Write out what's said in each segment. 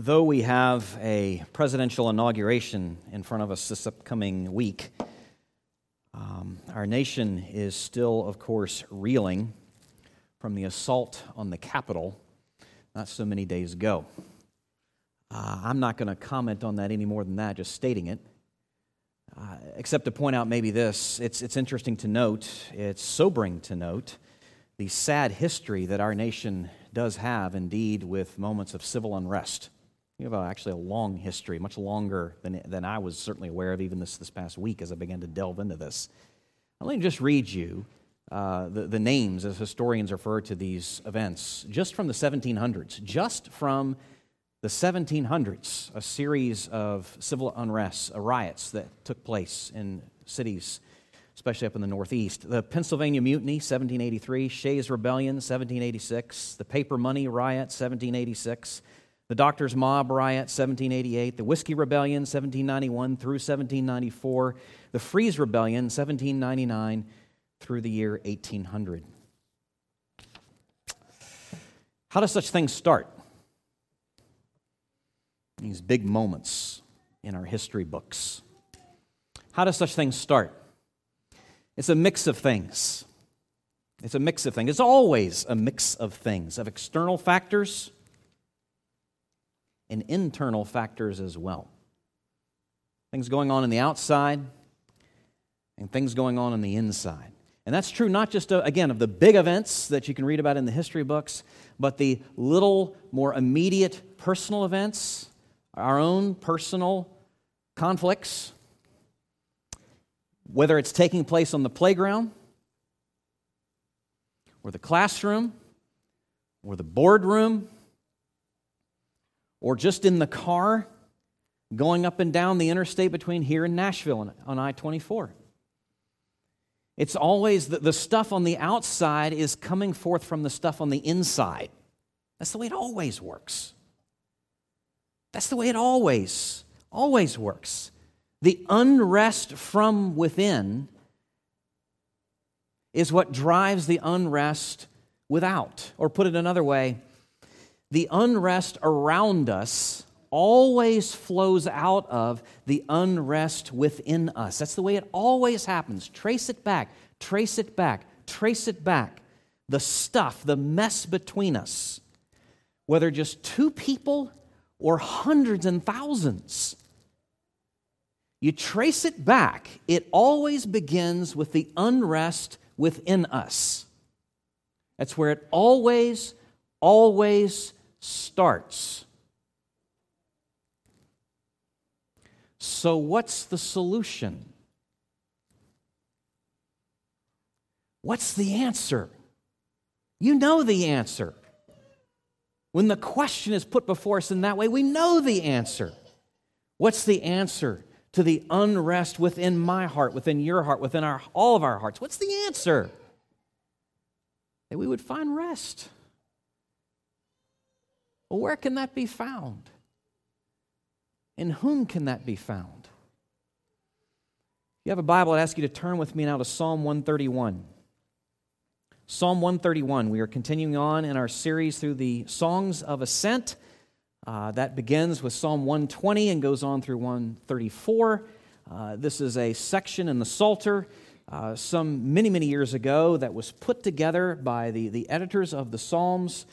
Though we have a presidential inauguration in front of us this upcoming week, um, our nation is still, of course, reeling from the assault on the Capitol not so many days ago. Uh, I'm not going to comment on that any more than that, just stating it. Uh, except to point out maybe this it's, it's interesting to note, it's sobering to note the sad history that our nation does have, indeed, with moments of civil unrest. You have a, actually a long history, much longer than, than I was certainly aware of even this, this past week as I began to delve into this. Let me just read you uh, the, the names as historians refer to these events just from the 1700s, just from the 1700s, a series of civil unrests, uh, riots that took place in cities, especially up in the Northeast. The Pennsylvania Mutiny, 1783, Shays Rebellion, 1786, the Paper Money Riot, 1786, the Doctors' Mob Riot, 1788, the Whiskey Rebellion, 1791 through 1794, the Fries Rebellion, 1799 through the year 1800. How do such things start? These big moments in our history books. How do such things start? It's a mix of things. It's a mix of things. It's always a mix of things, of external factors and internal factors as well. Things going on in the outside and things going on in the inside. And that's true not just, again, of the big events that you can read about in the history books, but the little, more immediate personal events, our own personal conflicts, whether it's taking place on the playground, or the classroom, or the boardroom, or just in the car going up and down the interstate between here and Nashville on I 24. It's always the, the stuff on the outside is coming forth from the stuff on the inside. That's the way it always works. That's the way it always, always works. The unrest from within is what drives the unrest without. Or put it another way, the unrest around us always flows out of the unrest within us. That's the way it always happens. Trace it back, trace it back, trace it back. The stuff, the mess between us, whether just two people or hundreds and thousands. You trace it back, it always begins with the unrest within us. That's where it always, always starts. So, what's the solution? What's the answer? You know the answer. When the question is put before us in that way, we know the answer. What's the answer to the unrest within my heart, within your heart, within our, all of our hearts? What's the answer? That we would find rest. Where can that be found? In whom can that be found? If you have a Bible, I'd ask you to turn with me now to Psalm 131. Psalm 131. We are continuing on in our series through the Songs of Ascent. Uh, that begins with Psalm 120 and goes on through 134. Uh, this is a section in the Psalter uh, some many, many years ago that was put together by the, the editors of the Psalms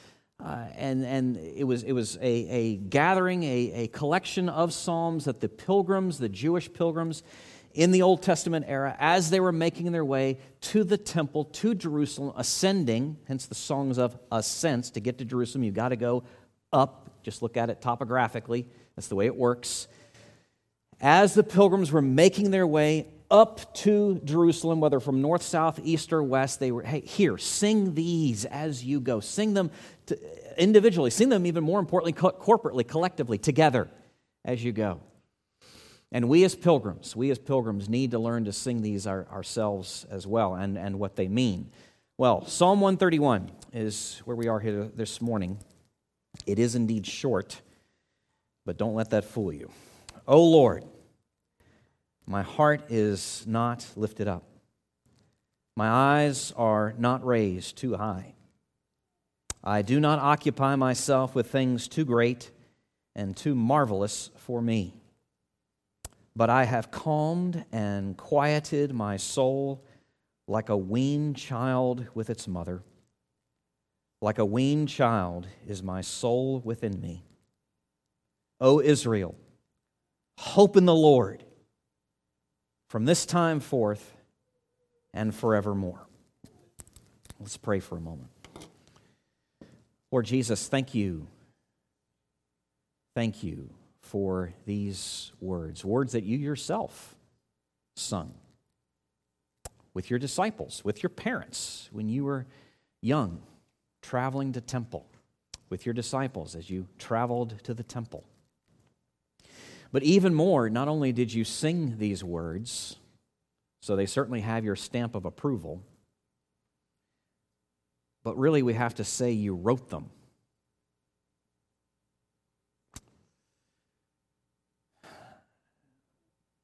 uh, and and it was, it was a, a gathering, a, a collection of psalms that the pilgrims, the Jewish pilgrims in the Old Testament era, as they were making their way to the temple, to Jerusalem, ascending, hence the songs of ascents. To get to Jerusalem, you've got to go up. Just look at it topographically. That's the way it works. As the pilgrims were making their way up to Jerusalem, whether from north, south, east, or west, they were, hey, here, sing these as you go. Sing them to, individually, sing them even more importantly, co- corporately, collectively, together as you go. And we as pilgrims, we as pilgrims need to learn to sing these our, ourselves as well and, and what they mean. Well, Psalm 131 is where we are here this morning. It is indeed short, but don't let that fool you. O Lord, my heart is not lifted up. My eyes are not raised too high. I do not occupy myself with things too great and too marvelous for me. But I have calmed and quieted my soul like a weaned child with its mother. Like a weaned child is my soul within me. O Israel, hope in the Lord from this time forth and forevermore. Let's pray for a moment. Lord Jesus, thank you. Thank you for these words, words that you yourself sung with your disciples, with your parents when you were young, traveling to temple, with your disciples as you traveled to the temple. But even more, not only did you sing these words, so they certainly have your stamp of approval, but really we have to say you wrote them.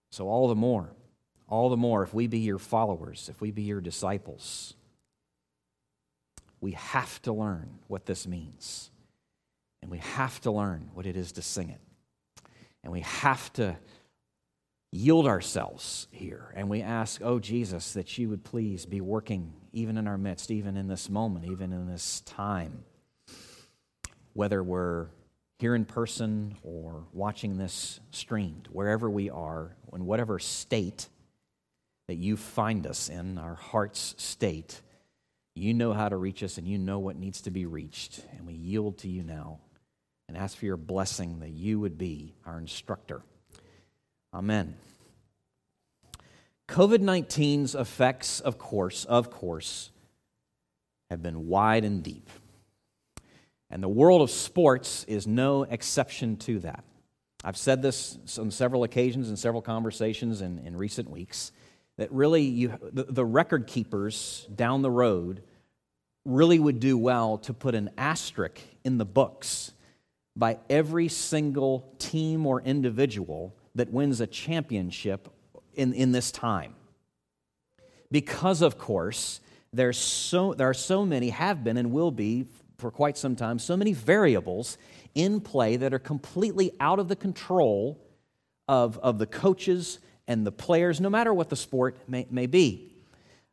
So, all the more, all the more, if we be your followers, if we be your disciples, we have to learn what this means. And we have to learn what it is to sing it. And we have to yield ourselves here. And we ask, oh, Jesus, that you would please be working even in our midst, even in this moment, even in this time. Whether we're here in person or watching this streamed, wherever we are, in whatever state that you find us in, our heart's state, you know how to reach us and you know what needs to be reached. And we yield to you now and ask for your blessing that you would be our instructor. Amen. COVID 19's effects, of course, of course, have been wide and deep. And the world of sports is no exception to that. I've said this on several occasions and several conversations in, in recent weeks that really you, the, the record keepers down the road really would do well to put an asterisk in the books by every single team or individual that wins a championship in, in this time. Because, of course, there's so, there are so many, have been, and will be for quite some time, so many variables in play that are completely out of the control of, of the coaches and the players, no matter what the sport may, may be.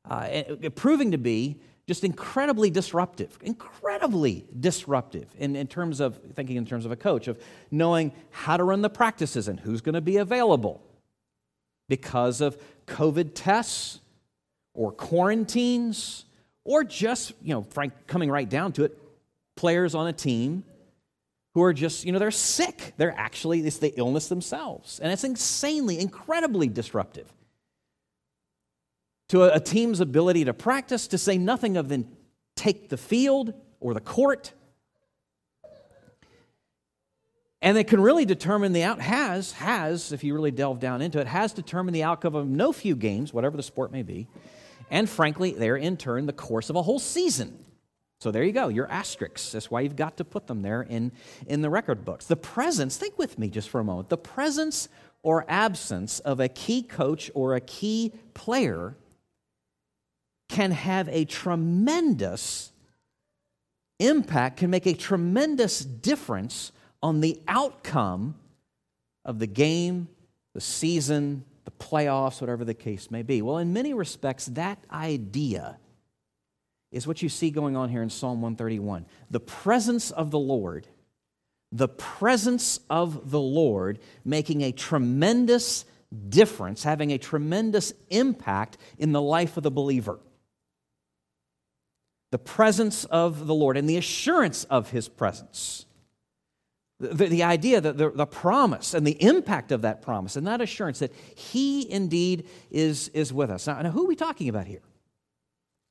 Uh, proving to be just incredibly disruptive, incredibly disruptive in, in terms of thinking in terms of a coach, of knowing how to run the practices and who's going to be available because of COVID tests or quarantines or just, you know, Frank, coming right down to it, players on a team who are just, you know, they're sick. They're actually, it's the illness themselves. And it's insanely, incredibly disruptive to a, a team's ability to practice, to say nothing of then take the field or the court. And it can really determine the out has has if you really delve down into it has determined the outcome of no few games, whatever the sport may be, and frankly, there in turn the course of a whole season. So there you go, your asterisks. That's why you've got to put them there in, in the record books. The presence, think with me just for a moment, the presence or absence of a key coach or a key player can have a tremendous impact, can make a tremendous difference on the outcome of the game, the season, the playoffs, whatever the case may be. Well, in many respects, that idea is what you see going on here in Psalm 131. The presence of the Lord, the presence of the Lord making a tremendous difference, having a tremendous impact in the life of the believer the presence of the Lord and the assurance of his presence. The, the idea that the, the promise and the impact of that promise and that assurance that he indeed is, is with us. Now, now, who are we talking about here?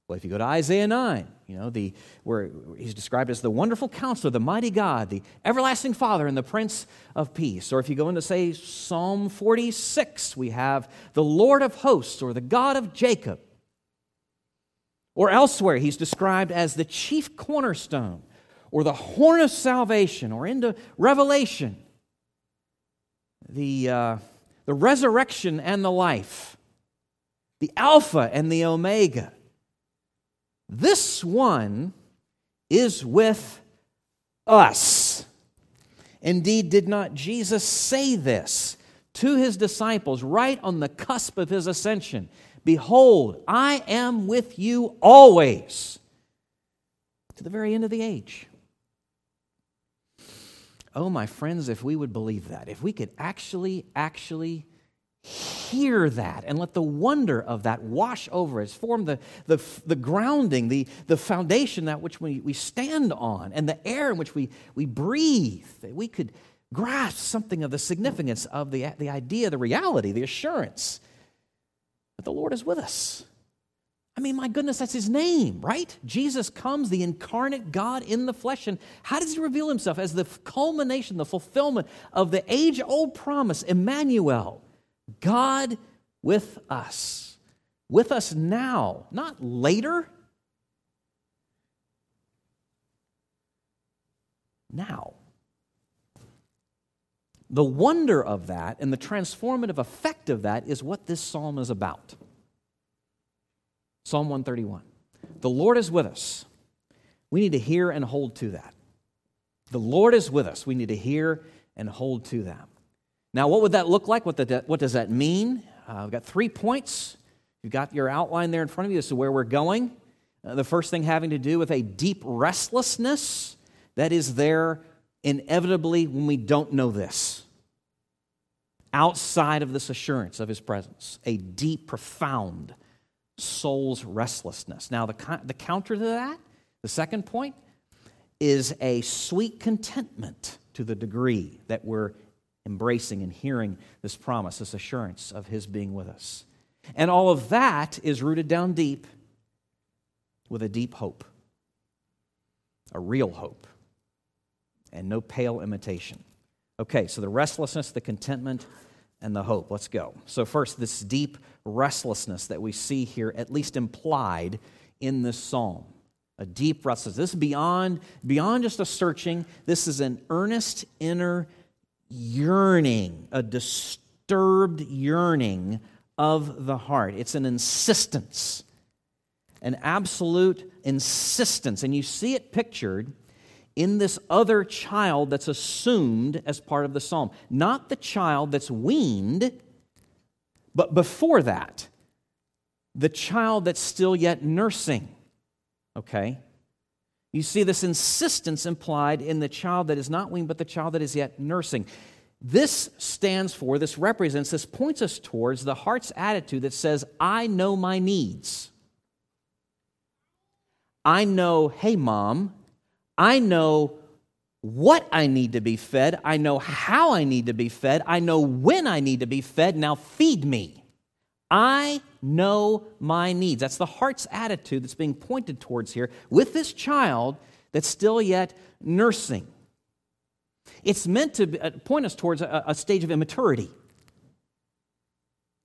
Well, if you go to Isaiah 9, you know, the, where he's described as the wonderful counselor, the mighty God, the everlasting Father, and the Prince of Peace. Or if you go into, say, Psalm 46, we have the Lord of hosts or the God of Jacob. Or elsewhere, he's described as the chief cornerstone or the horn of salvation, or into Revelation, the, uh, the resurrection and the life, the Alpha and the Omega. This one is with us. Indeed, did not Jesus say this to his disciples right on the cusp of his ascension? Behold, I am with you always to the very end of the age. Oh, my friends, if we would believe that, if we could actually, actually hear that and let the wonder of that wash over us, form the, the, the grounding, the, the foundation that which we, we stand on, and the air in which we, we breathe, that we could grasp something of the significance of the, the idea, the reality, the assurance the Lord is with us. I mean, my goodness, that's his name, right? Jesus comes, the incarnate God in the flesh. And how does he reveal himself? As the culmination, the fulfillment of the age old promise, Emmanuel, God with us. With us now, not later. Now. The wonder of that and the transformative effect of that is what this psalm is about. Psalm 131. The Lord is with us. We need to hear and hold to that. The Lord is with us. We need to hear and hold to that. Now, what would that look like? What, the, what does that mean? Uh, we've got three points. You've got your outline there in front of you as to where we're going. Uh, the first thing having to do with a deep restlessness that is there inevitably when we don't know this. Outside of this assurance of his presence, a deep, profound soul's restlessness. Now, the, the counter to that, the second point, is a sweet contentment to the degree that we're embracing and hearing this promise, this assurance of His being with us. And all of that is rooted down deep with a deep hope, a real hope, and no pale imitation. Okay, so the restlessness, the contentment, and the hope. Let's go. So, first, this deep restlessness that we see here, at least implied in this psalm. A deep restlessness. This is beyond, beyond just a searching. This is an earnest inner yearning, a disturbed yearning of the heart. It's an insistence, an absolute insistence. And you see it pictured in this other child that's assumed as part of the psalm. Not the child that's weaned, but before that, the child that's still yet nursing. Okay? You see this insistence implied in the child that is not weaned, but the child that is yet nursing. This stands for, this represents, this points us towards the heart's attitude that says, I know my needs. I know, hey, mom, I know what I need to be fed. I know how I need to be fed. I know when I need to be fed. Now feed me. I know my needs. That's the heart's attitude that's being pointed towards here with this child that's still yet nursing. It's meant to uh, point us towards a, stage of immaturity.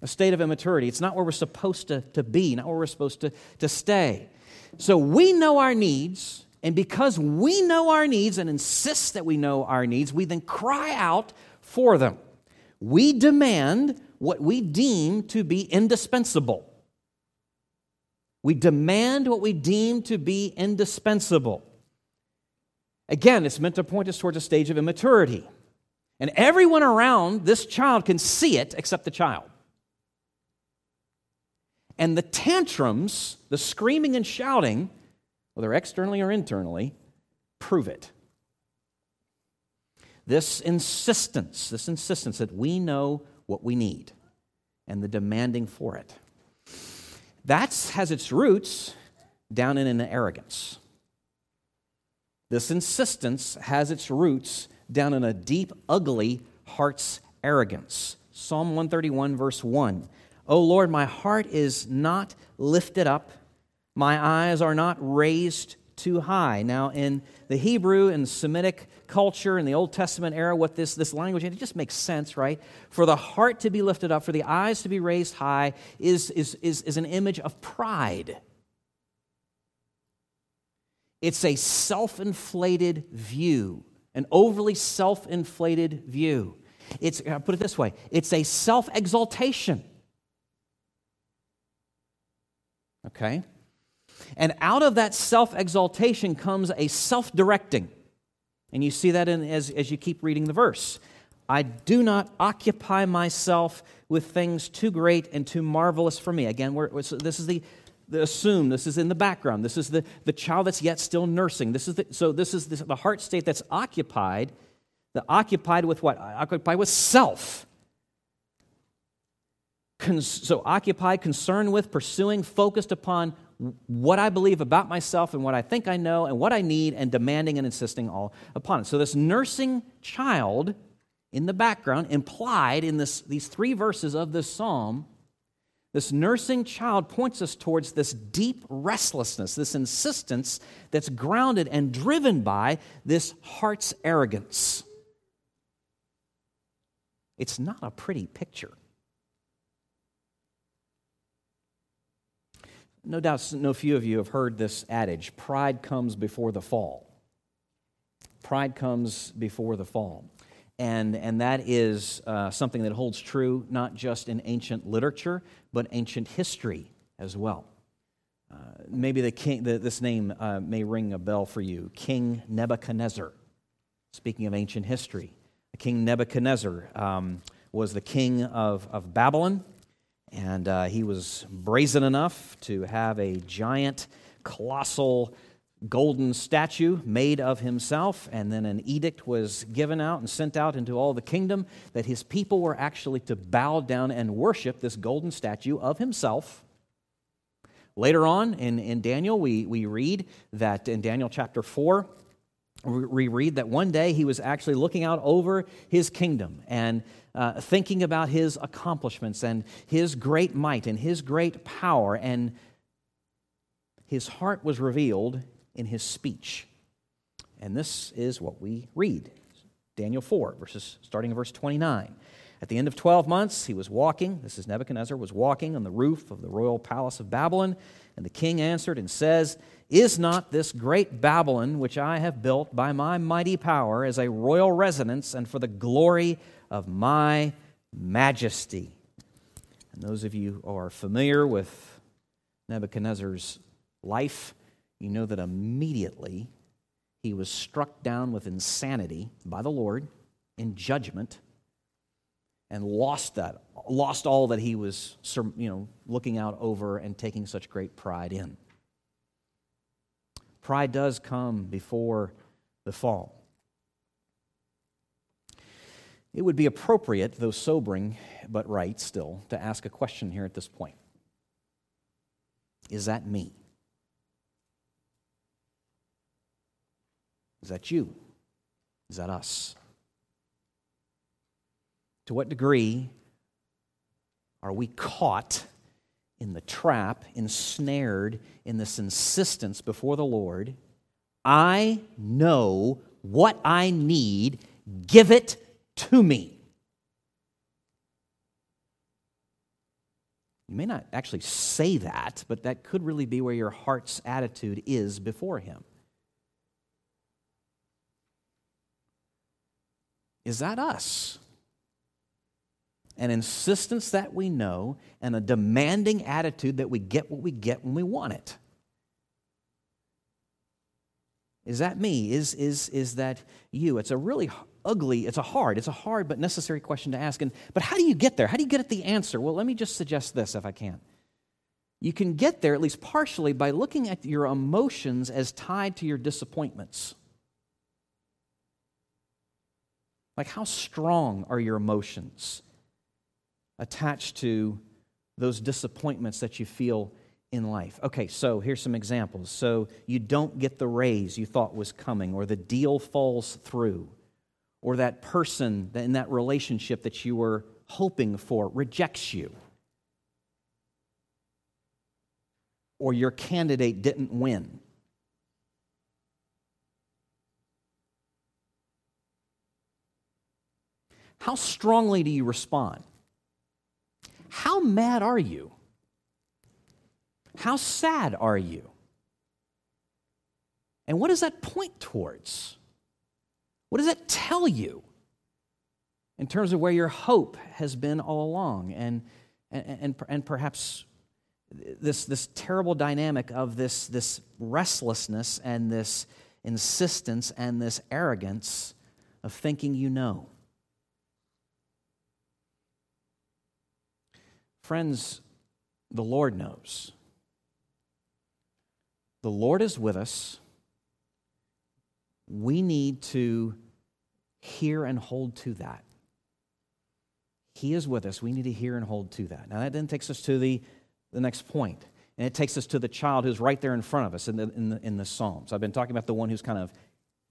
A state of immaturity. It's not where we're supposed to, to be, not where we're supposed to, to stay. So we know our needs, and because we know our needs and insist that we know our needs, we then cry out for them. We demand what we deem to be indispensable. We demand what we deem to be indispensable. Again, it's meant to point us towards a stage of immaturity. And everyone around this child can see it except the child. And the tantrums, the screaming and shouting, whether externally or internally, prove it. This insistence, this insistence that we know what we need and the demanding for it. That has its roots down in an arrogance. This insistence has its roots down in a deep, ugly heart's arrogance. Psalm 131, verse 1. O Lord, my heart is not lifted up, my eyes are not raised too high. Now, in the Hebrew and Semitic culture in the Old Testament era, what this, this language, it just makes sense, right? For the heart to be lifted up, for the eyes to be raised high, is, is, is, is an image of pride. It's a self inflated view, an overly self inflated view. It's, I'll put it this way it's a self exaltation. Okay? And out of that self exaltation comes a self directing, And you see that in, as, as you keep reading the verse. I do not occupy myself with things too great and too marvelous for me. Again, this is the, the assume, this is in the background. This is the, the child that's yet still nursing. This is the, so this is the, the heart state that's occupied, the occupied with what? Occupied with self. Cons, so occupied, concerned with, pursuing, focused upon what I believe about myself and what I think I know and what I need, and demanding and insisting all upon it. So, this nursing child in the background, implied in this, these three verses of this psalm, this nursing child points us towards this deep restlessness, this insistence that's grounded and driven by this heart's arrogance. It's not a pretty picture. No doubt, no few of you have heard this adage pride comes before the fall. Pride comes before the fall. And, and that is uh, something that holds true not just in ancient literature, but ancient history as well. Uh, maybe the king, the, this name uh, may ring a bell for you King Nebuchadnezzar. Speaking of ancient history, King Nebuchadnezzar um, was the king of, of Babylon. And uh, he was brazen enough to have a giant, colossal golden statue made of himself. And then an edict was given out and sent out into all the kingdom that his people were actually to bow down and worship this golden statue of himself. Later on in, in Daniel, we, we read that in Daniel chapter 4, we read that one day he was actually looking out over his kingdom and uh, thinking about his accomplishments and his great might and his great power, and his heart was revealed in his speech. And this is what we read Daniel 4, verses starting in verse 29. At the end of 12 months, he was walking, this is Nebuchadnezzar, was walking on the roof of the royal palace of Babylon. And the king answered and says, Is not this great Babylon, which I have built by my mighty power, as a royal residence and for the glory of my majesty. And those of you who are familiar with Nebuchadnezzar's life, you know that immediately he was struck down with insanity by the Lord in judgment and lost that lost all that he was you know looking out over and taking such great pride in pride does come before the fall it would be appropriate, though sobering but right still, to ask a question here at this point Is that me? Is that you? Is that us? To what degree are we caught in the trap, ensnared in this insistence before the Lord? I know what I need, give it to me. You may not actually say that, but that could really be where your heart's attitude is before Him. Is that us? An insistence that we know and a demanding attitude that we get what we get when we want it. Is that me? Is, is, is that you? It's a really ugly, it's a hard, it's a hard but necessary question to ask. And, but how do you get there? How do you get at the answer? Well, let me just suggest this if I can. You can get there, at least partially, by looking at your emotions as tied to your disappointments. Like, how strong are your emotions attached to those disappointments that you feel in life. Okay, so here's some examples. So you don't get the raise you thought was coming, or the deal falls through, or that person in that relationship that you were hoping for rejects you, or your candidate didn't win. How strongly do you respond? How mad are you? How sad are you? And what does that point towards? What does that tell you in terms of where your hope has been all along? And, and, and, and perhaps this, this terrible dynamic of this, this restlessness and this insistence and this arrogance of thinking you know. Friends, the Lord knows. The Lord is with us. We need to hear and hold to that. He is with us. We need to hear and hold to that. Now, that then takes us to the, the next point, and it takes us to the child who's right there in front of us in the, in the, in the Psalms. I've been talking about the one who's kind of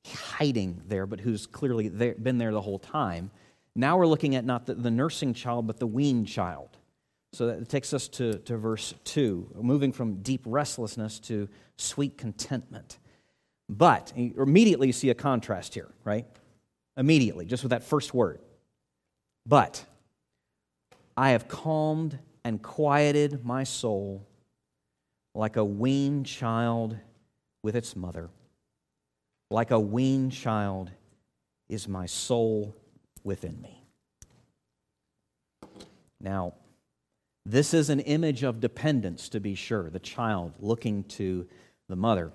hiding there, but who's clearly there, been there the whole time. Now we're looking at not the, the nursing child, but the weaned child. So that takes us to, to verse 2, moving from deep restlessness to sweet contentment. But immediately you see a contrast here, right? Immediately, just with that first word. But I have calmed and quieted my soul like a weaned child with its mother. Like a weaned child is my soul within me. Now, this is an image of dependence, to be sure, the child looking to the mother.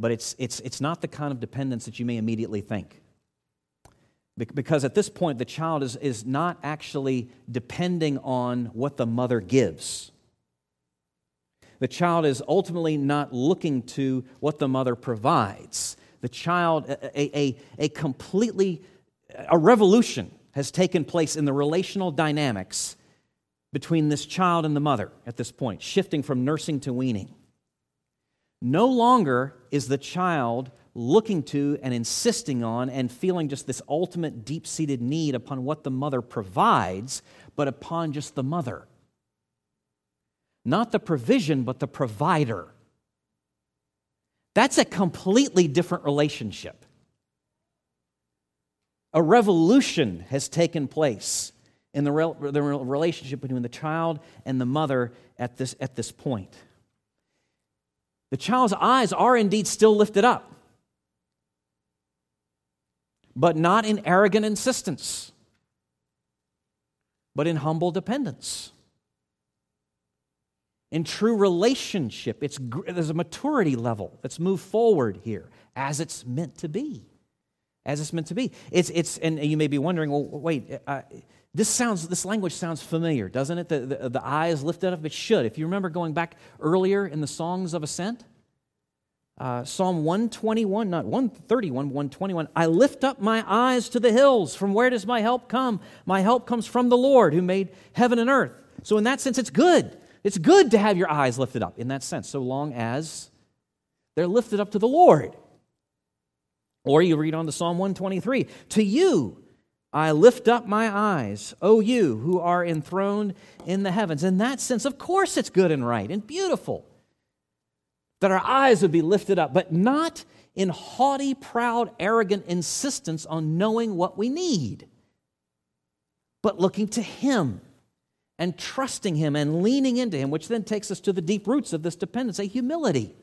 But it's, it's, it's not the kind of dependence that you may immediately think. Because at this point, the child is, is not actually depending on what the mother gives. The child is ultimately not looking to what the mother provides. The child, a, a, a completely, a revolution has taken place in the relational dynamics between this child and the mother at this point, shifting from nursing to weaning. No longer is the child looking to and insisting on and feeling just this ultimate deep seated need upon what the mother provides, but upon just the mother. Not the provision, but the provider. That's a completely different relationship. A revolution has taken place in the, the relationship between the child and the mother at this, at this point. The child's eyes are indeed still lifted up, but not in arrogant insistence, but in humble dependence. In true relationship, it's, there's a maturity level that's moved forward here as it's meant to be. As it's meant to be. It's, it's, and you may be wondering, well, wait, this sounds, this language sounds familiar, doesn't it? The, the, the eye is lifted up. It should. If you remember going back earlier in the Songs of Ascent, uh, Psalm 121, not 131, 121. I lift up my eyes to the hills. From where does my help come? My help comes from the Lord who made heaven and earth. So, in that sense, it's good. It's good to have your eyes lifted up in that sense, so long as they're lifted up to the Lord. Or you read on to Psalm 123 To you, I lift up my eyes, O you who are enthroned in the heavens. In that sense, of course, it's good and right and beautiful that our eyes would be lifted up, but not in haughty, proud, arrogant insistence on knowing what we need, but looking to Him and trusting Him and leaning into Him, which then takes us to the deep roots of this dependence, a humility.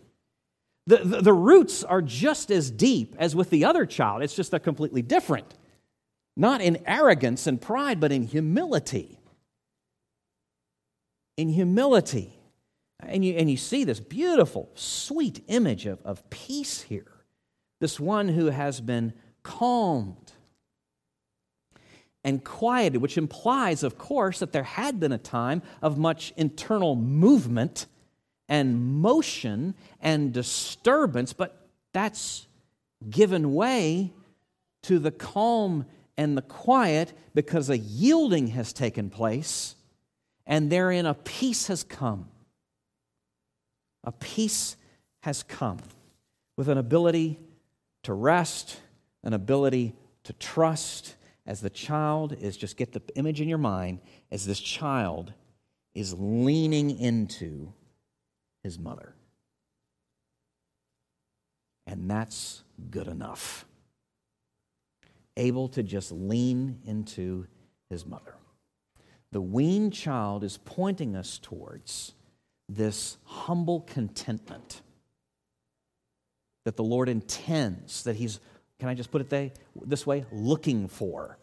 The, the, the roots are just as deep as with the other child, it's just they're completely different. Not in arrogance and pride, but in humility. In humility. And you, and you see this beautiful, sweet image of, of peace here. This one who has been calmed and quieted, which implies, of course, that there had been a time of much internal movement and motion and disturbance, but that's given way to the calm and the quiet because a yielding has taken place, and therein a peace has come. A peace has come with an ability to rest, an ability to trust, as the child is just get the image in your mind as this child is leaning into his mother. And that's good enough able to just lean into his mother. The weaned child is pointing us towards this humble contentment that the Lord intends, that he's, can I just put it this way, looking for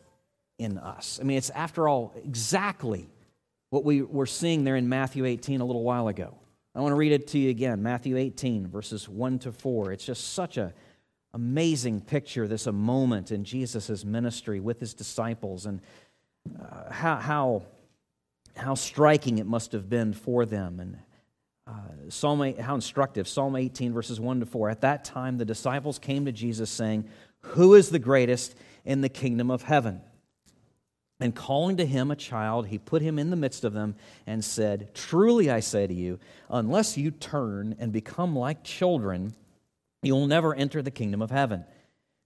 in us. I mean, it's after all exactly what we were seeing there in Matthew 18 a little while ago. I want to read it to you again Matthew 18, verses 1 to 4. It's just such a amazing picture, this a moment in Jesus' ministry with his disciples and uh, how, how, how striking it must have been for them and uh, Psalm 8, how instructive. Psalm 18, verses 1 to 4. At that time, the disciples came to Jesus saying, Who is the greatest in the kingdom of heaven? And calling to him a child, he put him in the midst of them and said, Truly I say to you, unless you turn and become like children, you will never enter the kingdom of heaven.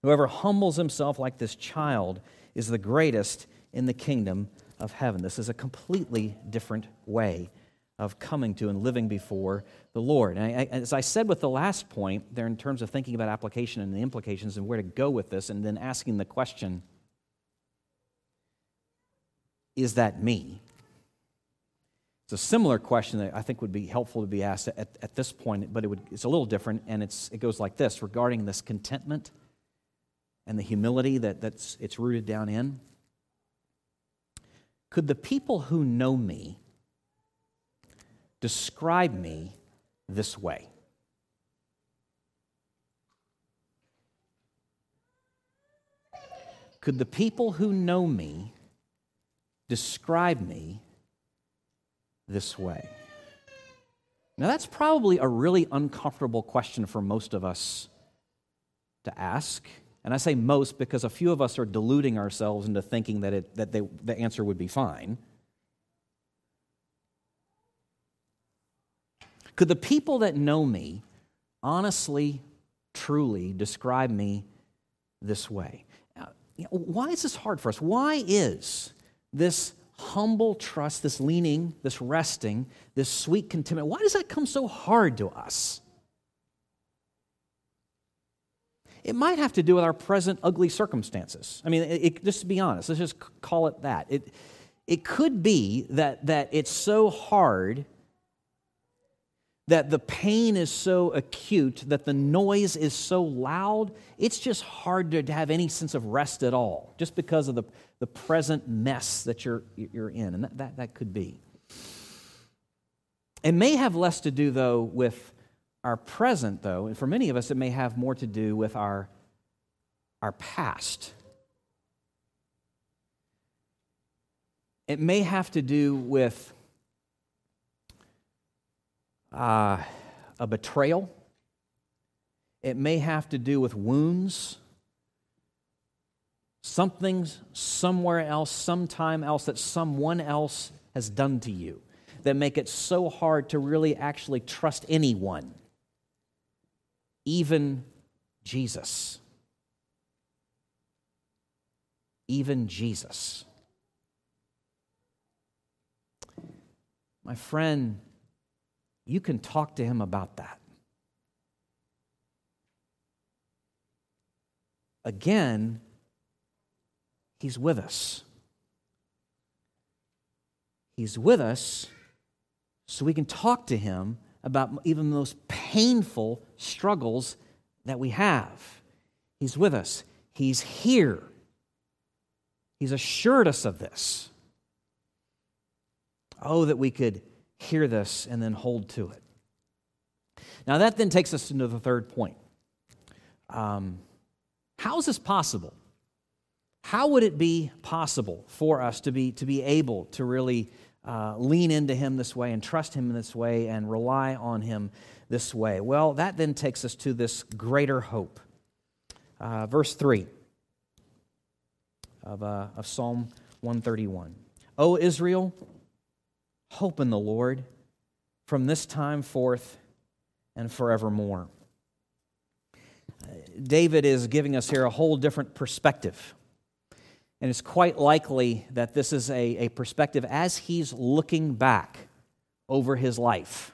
Whoever humbles himself like this child is the greatest in the kingdom of heaven. This is a completely different way of coming to and living before the Lord. And I, as I said with the last point, there in terms of thinking about application and the implications and where to go with this, and then asking the question, is that me? It's a similar question that I think would be helpful to be asked at, at this point, but it would, it's a little different, and it's, it goes like this regarding this contentment and the humility that that's, it's rooted down in. Could the people who know me describe me this way. Could the people who know me describe me this way? Now, that's probably a really uncomfortable question for most of us to ask. And I say most because a few of us are deluding ourselves into thinking that, it, that they, the answer would be fine. Could the people that know me honestly, truly describe me this way? why is this hard for us? Why is this humble trust, this leaning, this resting, this sweet contentment, why does that come so hard to us? It might have to do with our present ugly circumstances. I mean, it, it, just to be honest, let's just call it that. It, it could be that, that it's so hard that the pain is so acute, that the noise is so loud, it's just hard to have any sense of rest at all, just because of the, the present mess that you're, you're in. And that, that, that could be. It may have less to do, though, with our present, though. And for many of us, it may have more to do with our, our past. It may have to do with uh, a betrayal. It may have to do with wounds. Something somewhere else, sometime else that someone else has done to you that make it so hard to really actually trust anyone, even Jesus. Even Jesus. My friend, you can talk to him about that. Again, he's with us. He's with us so we can talk to him about even those painful struggles that we have. He's with us. He's here. He's assured us of this. Oh, that we could hear this and then hold to it. Now, that then takes us into the third point. Um, how is this possible? How would it be possible for us to be, to be able to really uh, lean into Him this way and trust Him in this way and rely on Him this way? Well, that then takes us to this greater hope. Uh, verse 3 of, uh, of Psalm 131. O Israel, Hope in the Lord from this time forth and forevermore. David is giving us here a whole different perspective. And it's quite likely that this is a, a perspective as he's looking back over his life.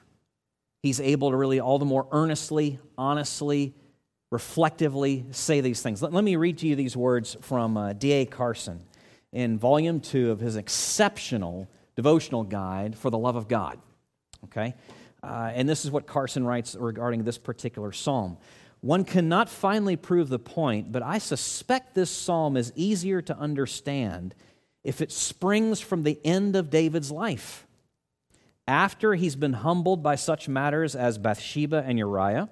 He's able to really all the more earnestly, honestly, reflectively say these things. Let, let me read to you these words from uh, D.A. Carson in volume two of his exceptional devotional guide for the love of God. Okay? Uh, and this is what Carson writes regarding this particular psalm. One cannot finally prove the point, but I suspect this psalm is easier to understand if it springs from the end of David's life. After he's been humbled by such matters as Bathsheba and Uriah,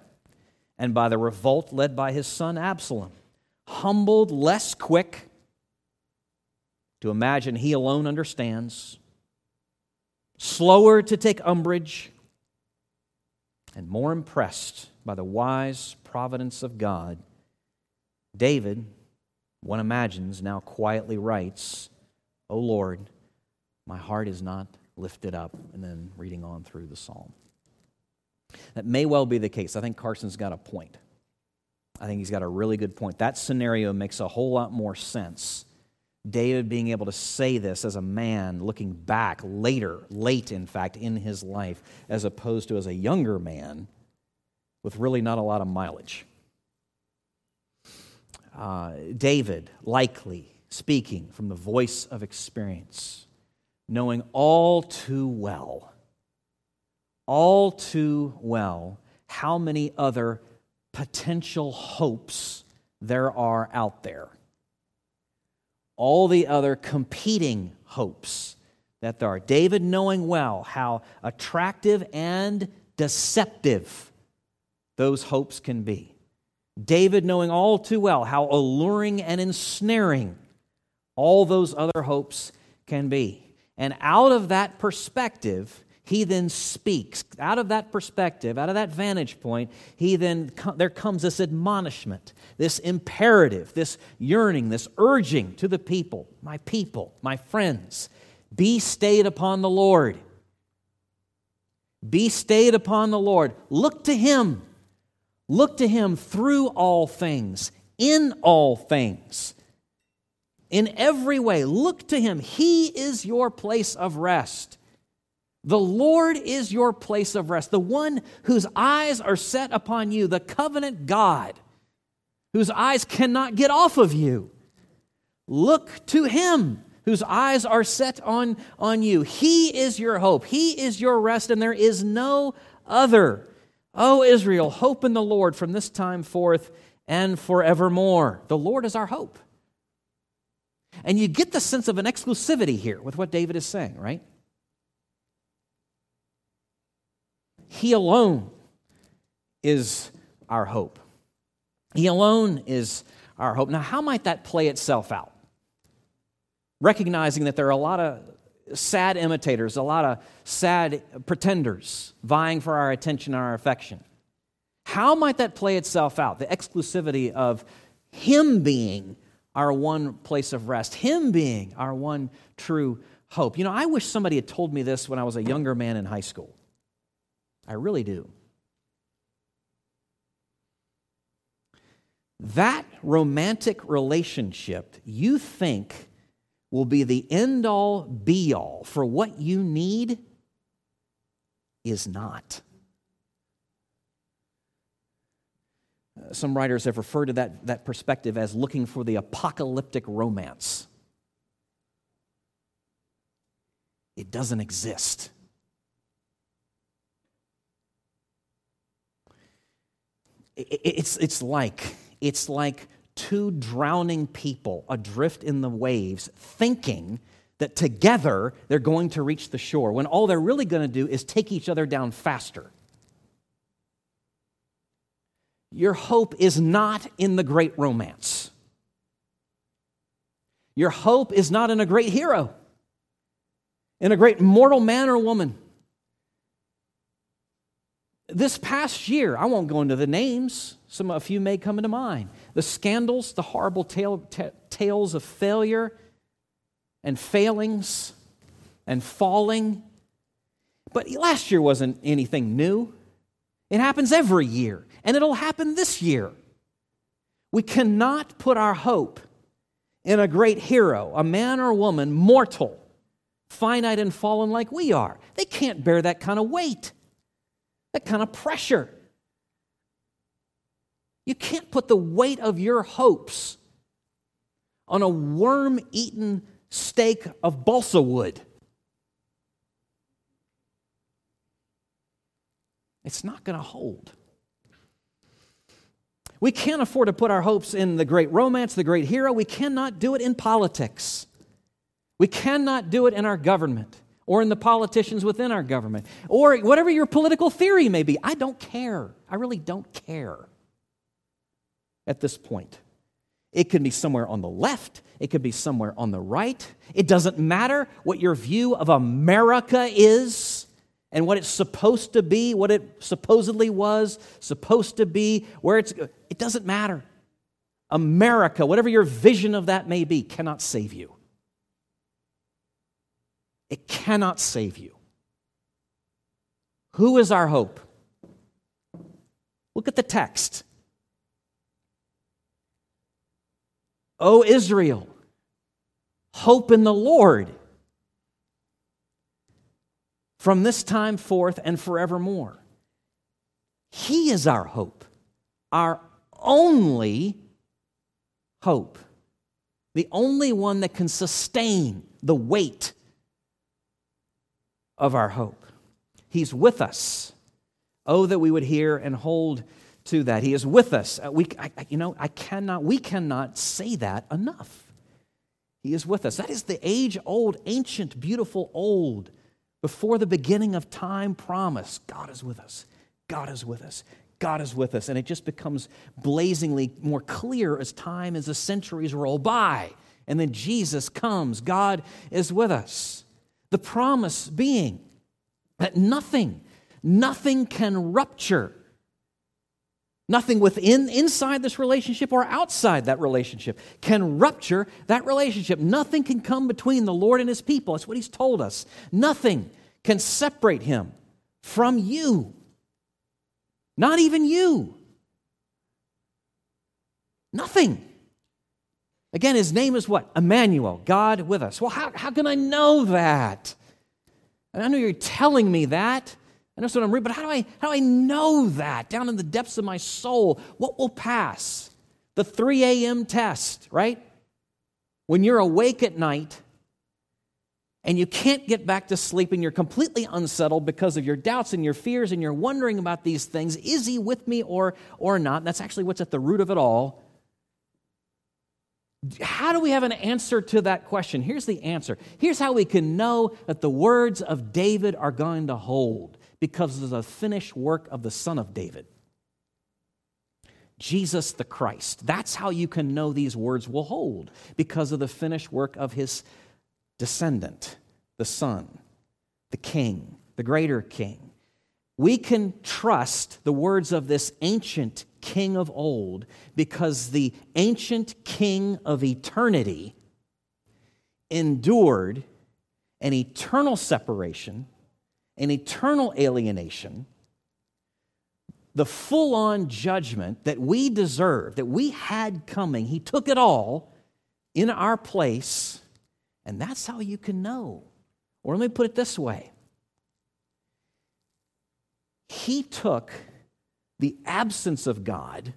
and by the revolt led by his son Absalom. Humbled, less quick to imagine he alone understands, slower to take umbrage, and more impressed by the wise providence of God, David, one imagines, now quietly writes, O Lord, my heart is not lifted up, and then reading on through the psalm. That may well be the case. I think Carson's got a point. I think he's got a really good point. That scenario makes a whole lot more sense. David being able to say this as a man looking back later, late in fact, in his life, as opposed to as a younger man with really not a lot of mileage. Uh, David, likely speaking from the voice of experience, knowing all too well, all too well, how many other potential hopes there are out there. All the other competing hopes that there are. David knowing well how attractive and deceptive those hopes can be. David knowing all too well how alluring and ensnaring all those other hopes can be. And out of that perspective, he then speaks. Out of that perspective, out of that vantage point, he then there comes this admonishment, this imperative, this yearning, this urging to the people, my people, my friends, be stayed upon the Lord. Be stayed upon the Lord. Look to him. Look to him through all things, in all things in every way. Look to him. He is your place of rest. The Lord is your place of rest, the one whose eyes are set upon you, the covenant God, whose eyes cannot get off of you. Look to him whose eyes are set on, on you. He is your hope, He is your rest, and there is no other. O Israel, hope in the Lord from this time forth and forevermore. The Lord is our hope. And you get the sense of an exclusivity here with what David is saying, right? He alone is our hope. He alone is our hope. Now, how might that play itself out? Recognizing that there are a lot of sad imitators, a lot of sad pretenders vying for our attention and our affection. How might that play itself out? The exclusivity of Him being our one place of rest, Him being our one true hope. You know, I wish somebody had told me this when I was a younger man in high school. I really do. That romantic relationship you think will be the end all be all for what you need is not. Uh, some writers have referred to that, that perspective as looking for the apocalyptic romance. It doesn't exist. It's, it's like it's like two drowning people adrift in the waves thinking that together they're going to reach the shore when all they're really going to do is take each other down faster your hope is not in the great romance. Your hope is not in a great hero, in a great mortal man or woman. This past year, I won't go into the names, some a few may come into mind. The scandals, the horrible tale, t- tales of failure and failings and falling. But last year wasn't anything new. It happens every year, and it'll happen this year. We cannot put our hope in a great hero, a man or woman, mortal, finite and fallen like we are. They can't bear that kind of weight, that kind of pressure. You can't put the weight of your hopes on a worm eaten stake of balsa wood. It's not going to hold. We can't afford to put our hopes in the great romance, the great hero. We cannot do it in politics. We cannot do it in our government or in the politicians within our government or whatever your political theory may be. I don't care. I really don't care. at this point. It can be somewhere on the left, it could be somewhere on the right. It doesn't matter what your view of America is and what it's supposed to be, what it supposedly was supposed to be, where it's it doesn't matter. America, whatever your vision of that may be, cannot save you. It cannot save you. Who is our hope? Look at the text. O Israel, hope in the Lord from this time forth and forevermore. He is our hope, our only hope, the only one that can sustain the weight of our hope. He's with us. Oh, that we would hear and hold to that. He is with us. Uh, we, I, you know, I cannot, we cannot say that enough. He is with us. That is the age old, ancient, beautiful, old, before the beginning of time promise. God is with us. God is with us. God is with us. And it just becomes blazingly more clear as time, as the centuries roll by. And then Jesus comes. God is with us. The promise being that nothing, nothing can rupture Nothing within inside this relationship or outside that relationship can rupture that relationship. Nothing can come between the Lord and his people. That's what he's told us. Nothing can separate him from you. Not even you. Nothing. Again, his name is what? Emmanuel, God with us. Well, how, how can I know that? And I know you're telling me that. I know what I'm reading, but how do I how do I know that down in the depths of my soul? What will pass? The 3 a.m. test, right? When you're awake at night and you can't get back to sleep and you're completely unsettled because of your doubts and your fears and you're wondering about these things. Is he with me or, or not? That's actually what's at the root of it all. How do we have an answer to that question? Here's the answer. Here's how we can know that the words of David are going to hold because of the finished work of the Son of David. Jesus the Christ. That's how you can know these words will hold because of the finished work of his descendant, the Son, the King, the greater King. We can trust the words of this ancient King of old because the ancient King of eternity endured an eternal separation an eternal alienation, the full on judgment that we deserve, that we had coming. He took it all in our place, and that's how you can know. Or let me put it this way He took the absence of God.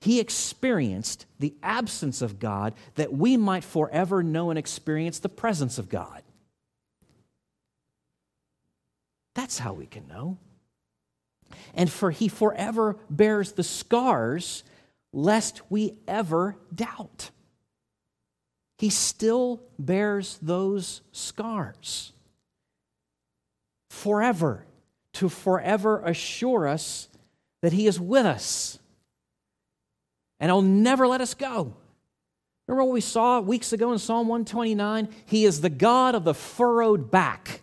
He experienced the absence of God that we might forever know and experience the presence of God. That's how we can know. And for he forever bears the scars lest we ever doubt. He still bears those scars forever to forever assure us that he is with us and he'll never let us go. Remember what we saw weeks ago in Psalm 129? He is the God of the furrowed back.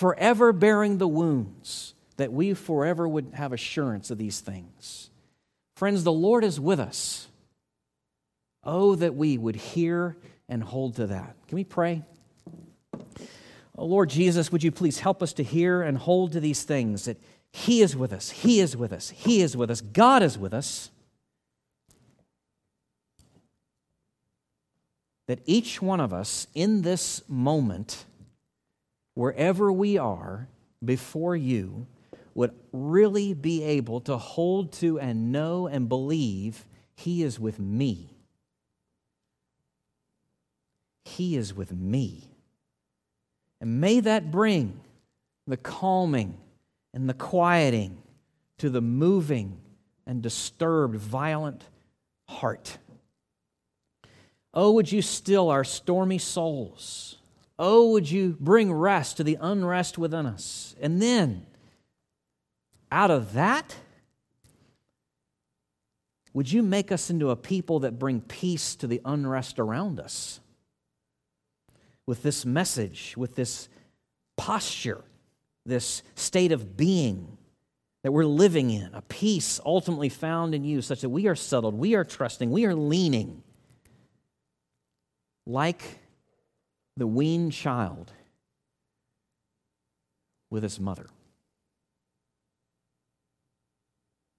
forever bearing the wounds, that we forever would have assurance of these things. Friends, the Lord is with us. Oh, that we would hear and hold to that. Can we pray? Oh, Lord Jesus, would you please help us to hear and hold to these things that He is with us, He is with us, He is with us, God is with us. That each one of us in this moment wherever we are before you, would really be able to hold to and know and believe He is with me. He is with me. And may that bring the calming and the quieting to the moving and disturbed, violent heart. Oh, would you still our stormy souls? Oh, would you bring rest to the unrest within us? And then, out of that, would you make us into a people that bring peace to the unrest around us? With this message, with this posture, this state of being that we're living in, a peace ultimately found in you, such that we are settled, we are trusting, we are leaning like the weaned child with his mother.